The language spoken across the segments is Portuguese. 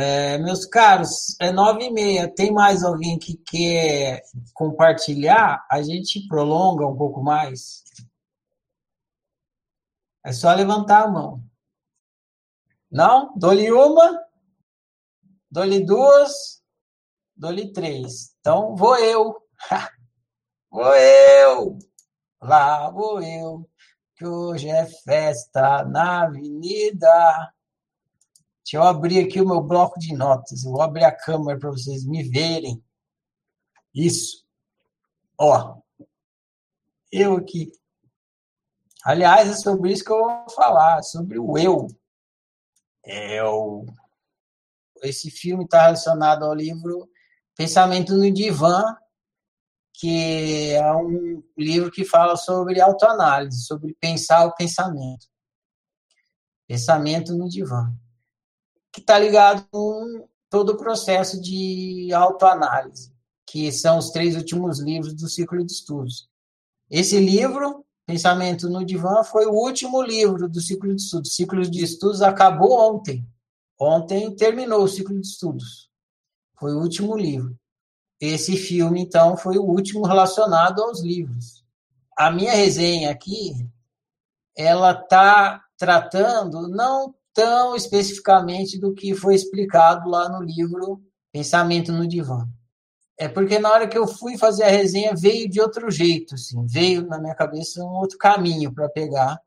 É, meus caros, é nove e meia. Tem mais alguém que quer compartilhar? A gente prolonga um pouco mais. É só levantar a mão. Não? Dou-lhe uma, dou-lhe duas, dou-lhe três. Então vou eu. vou eu. Lá vou eu. Que hoje é festa na avenida. Deixa eu abrir aqui o meu bloco de notas. Eu vou abrir a câmera para vocês me verem. Isso. Ó. Eu aqui. Aliás, é sobre isso que eu vou falar, sobre o eu. Eu. Esse filme está relacionado ao livro Pensamento no Divã, que é um livro que fala sobre autoanálise, sobre pensar o pensamento. Pensamento no Divã que está ligado com todo o processo de autoanálise, que são os três últimos livros do ciclo de estudos. Esse livro, Pensamento no Divã, foi o último livro do ciclo de estudos. O ciclo de estudos acabou ontem. Ontem terminou o ciclo de estudos. Foi o último livro. Esse filme, então, foi o último relacionado aos livros. A minha resenha aqui, ela está tratando não tão especificamente do que foi explicado lá no livro Pensamento no Divã. É porque na hora que eu fui fazer a resenha veio de outro jeito, assim, veio na minha cabeça um outro caminho para pegar.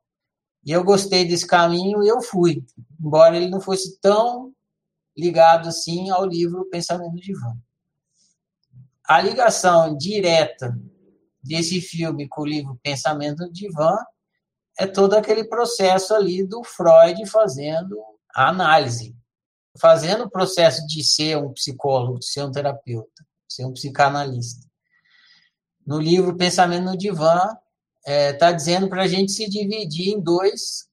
E eu gostei desse caminho e eu fui, embora ele não fosse tão ligado assim ao livro Pensamento no Divã. A ligação direta desse filme com o livro Pensamento no Divã é todo aquele processo ali do Freud fazendo a análise, fazendo o processo de ser um psicólogo, de ser um terapeuta, ser um psicanalista. No livro Pensamento no Divã, está é, tá dizendo para a gente se dividir em dois,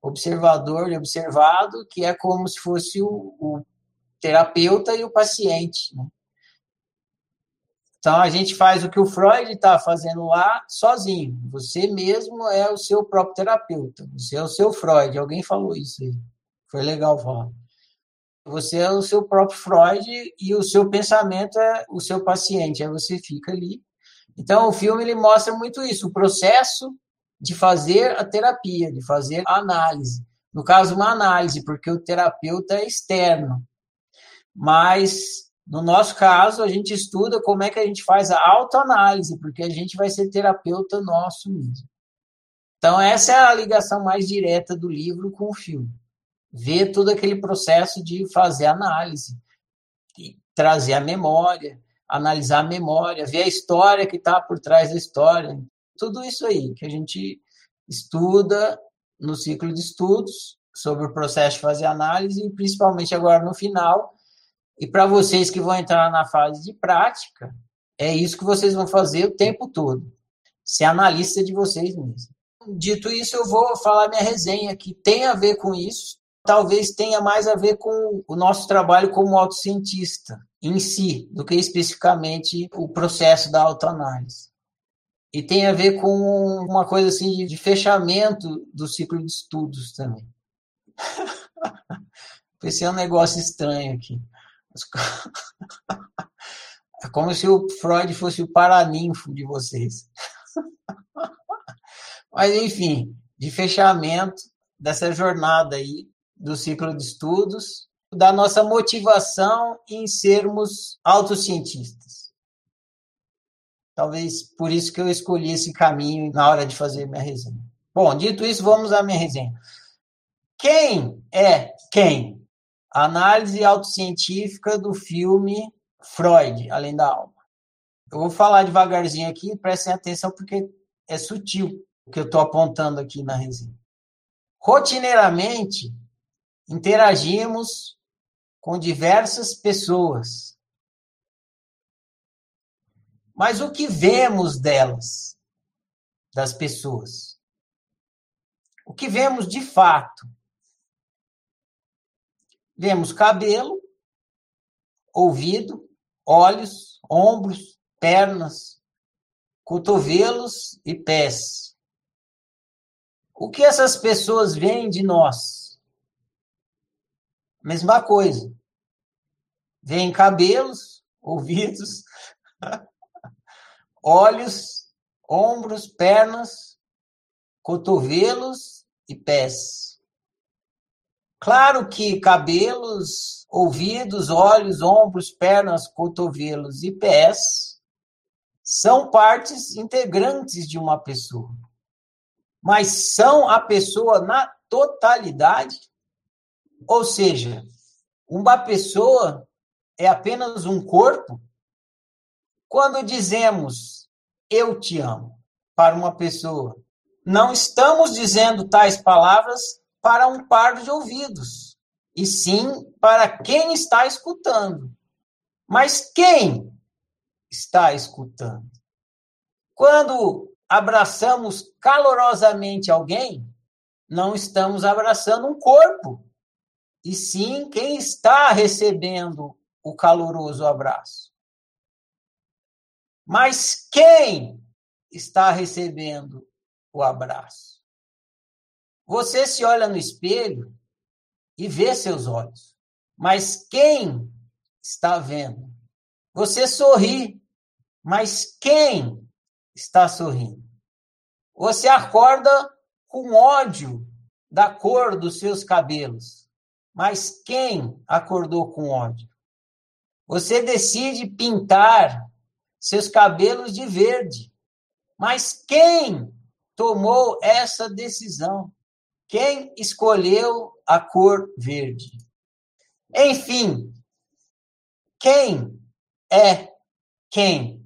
observador e observado, que é como se fosse o, o terapeuta e o paciente. Né? Então a gente faz o que o Freud está fazendo lá sozinho. Você mesmo é o seu próprio terapeuta. Você é o seu Freud. Alguém falou isso aí. Foi legal falar. Você é o seu próprio Freud e o seu pensamento é o seu paciente. Aí você fica ali. Então o filme ele mostra muito isso, o processo de fazer a terapia, de fazer a análise. No caso, uma análise, porque o terapeuta é externo. Mas no nosso caso, a gente estuda como é que a gente faz a autoanálise, porque a gente vai ser terapeuta nosso mesmo. Então, essa é a ligação mais direta do livro com o filme. Ver todo aquele processo de fazer análise, trazer a memória, analisar a memória, ver a história que está por trás da história. Tudo isso aí que a gente estuda no ciclo de estudos sobre o processo de fazer análise e principalmente agora no final e para vocês que vão entrar na fase de prática, é isso que vocês vão fazer o tempo todo. Ser analista de vocês mesmos. Dito isso, eu vou falar minha resenha, que tem a ver com isso. Talvez tenha mais a ver com o nosso trabalho como autocientista em si, do que especificamente o processo da autoanálise. E tem a ver com uma coisa assim de fechamento do ciclo de estudos também. Esse é um negócio estranho aqui. É como se o Freud fosse o paraninfo de vocês. Mas, enfim, de fechamento dessa jornada aí do ciclo de estudos, da nossa motivação em sermos autocientistas. Talvez por isso que eu escolhi esse caminho na hora de fazer minha resenha. Bom, dito isso, vamos à minha resenha. Quem é quem? Análise autocientífica do filme Freud, Além da Alma. Eu vou falar devagarzinho aqui, prestem atenção porque é sutil o que eu estou apontando aqui na resenha. Rotineiramente, interagimos com diversas pessoas. Mas o que vemos delas, das pessoas? O que vemos de fato? Vemos cabelo, ouvido, olhos, ombros, pernas, cotovelos e pés. O que essas pessoas veem de nós? Mesma coisa. vem cabelos, ouvidos, olhos, ombros, pernas, cotovelos e pés. Claro que cabelos, ouvidos, olhos, ombros, pernas, cotovelos e pés são partes integrantes de uma pessoa. Mas são a pessoa na totalidade? Ou seja, uma pessoa é apenas um corpo? Quando dizemos eu te amo para uma pessoa, não estamos dizendo tais palavras para um par de ouvidos, e sim para quem está escutando. Mas quem está escutando? Quando abraçamos calorosamente alguém, não estamos abraçando um corpo, e sim quem está recebendo o caloroso abraço. Mas quem está recebendo o abraço? Você se olha no espelho e vê seus olhos, mas quem está vendo? Você sorri, mas quem está sorrindo? Você acorda com ódio da cor dos seus cabelos, mas quem acordou com ódio? Você decide pintar seus cabelos de verde, mas quem tomou essa decisão? Quem escolheu a cor verde? Enfim, quem é quem?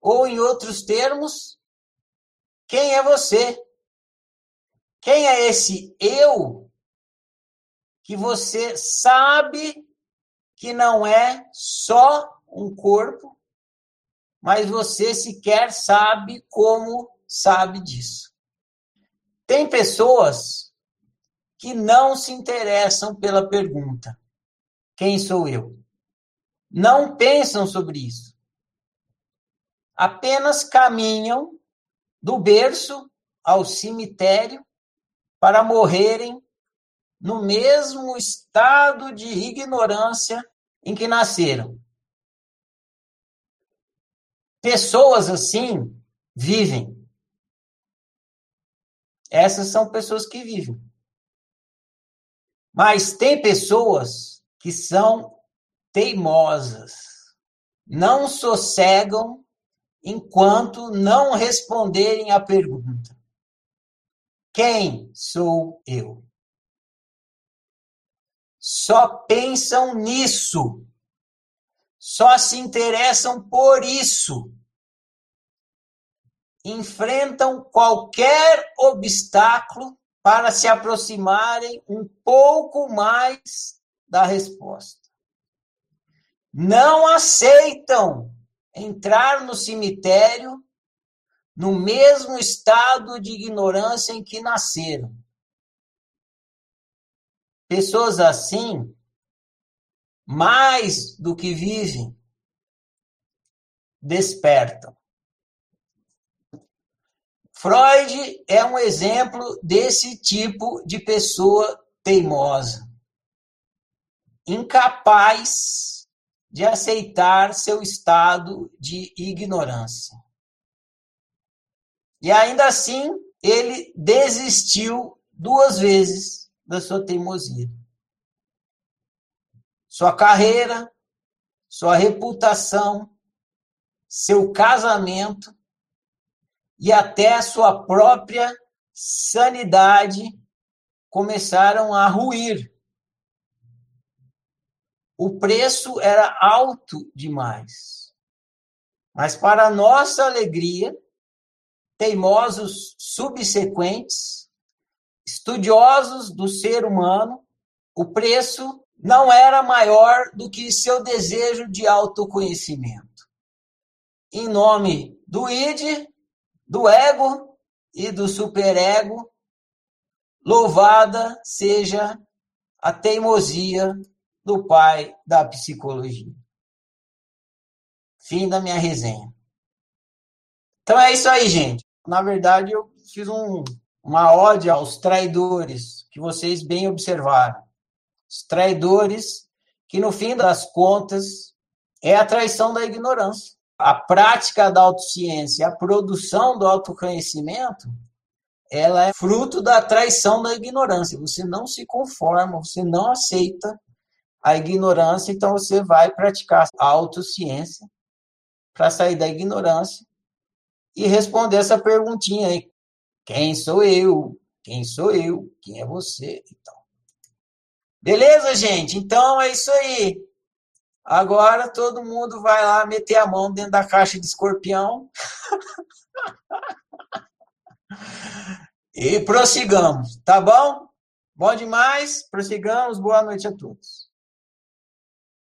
Ou, em outros termos, quem é você? Quem é esse eu que você sabe que não é só um corpo, mas você sequer sabe como sabe disso? Tem pessoas que não se interessam pela pergunta: quem sou eu? Não pensam sobre isso. Apenas caminham do berço ao cemitério para morrerem no mesmo estado de ignorância em que nasceram. Pessoas assim vivem. Essas são pessoas que vivem. Mas tem pessoas que são teimosas, não sossegam enquanto não responderem à pergunta: Quem sou eu? Só pensam nisso, só se interessam por isso. Enfrentam qualquer obstáculo para se aproximarem um pouco mais da resposta. Não aceitam entrar no cemitério no mesmo estado de ignorância em que nasceram. Pessoas assim, mais do que vivem, despertam. Freud é um exemplo desse tipo de pessoa teimosa, incapaz de aceitar seu estado de ignorância. E ainda assim, ele desistiu duas vezes da sua teimosia. Sua carreira, sua reputação, seu casamento e até a sua própria sanidade começaram a ruir. O preço era alto demais. Mas, para nossa alegria, teimosos subsequentes estudiosos do ser humano, o preço não era maior do que seu desejo de autoconhecimento. Em nome do id, do ego e do superego, louvada seja a teimosia do pai da psicologia. Fim da minha resenha. Então é isso aí, gente. Na verdade, eu fiz um, uma ode aos traidores, que vocês bem observaram. Os traidores que no fim das contas é a traição da ignorância. A prática da autociência, a produção do autoconhecimento, ela é fruto da traição da ignorância. Você não se conforma, você não aceita a ignorância, então você vai praticar a autociência para sair da ignorância e responder essa perguntinha aí. Quem sou eu? Quem sou eu? Quem é você? Então. Beleza, gente? Então é isso aí. Agora todo mundo vai lá meter a mão dentro da caixa de escorpião. e prossigamos, tá bom? Bom demais, prossigamos. Boa noite a todos.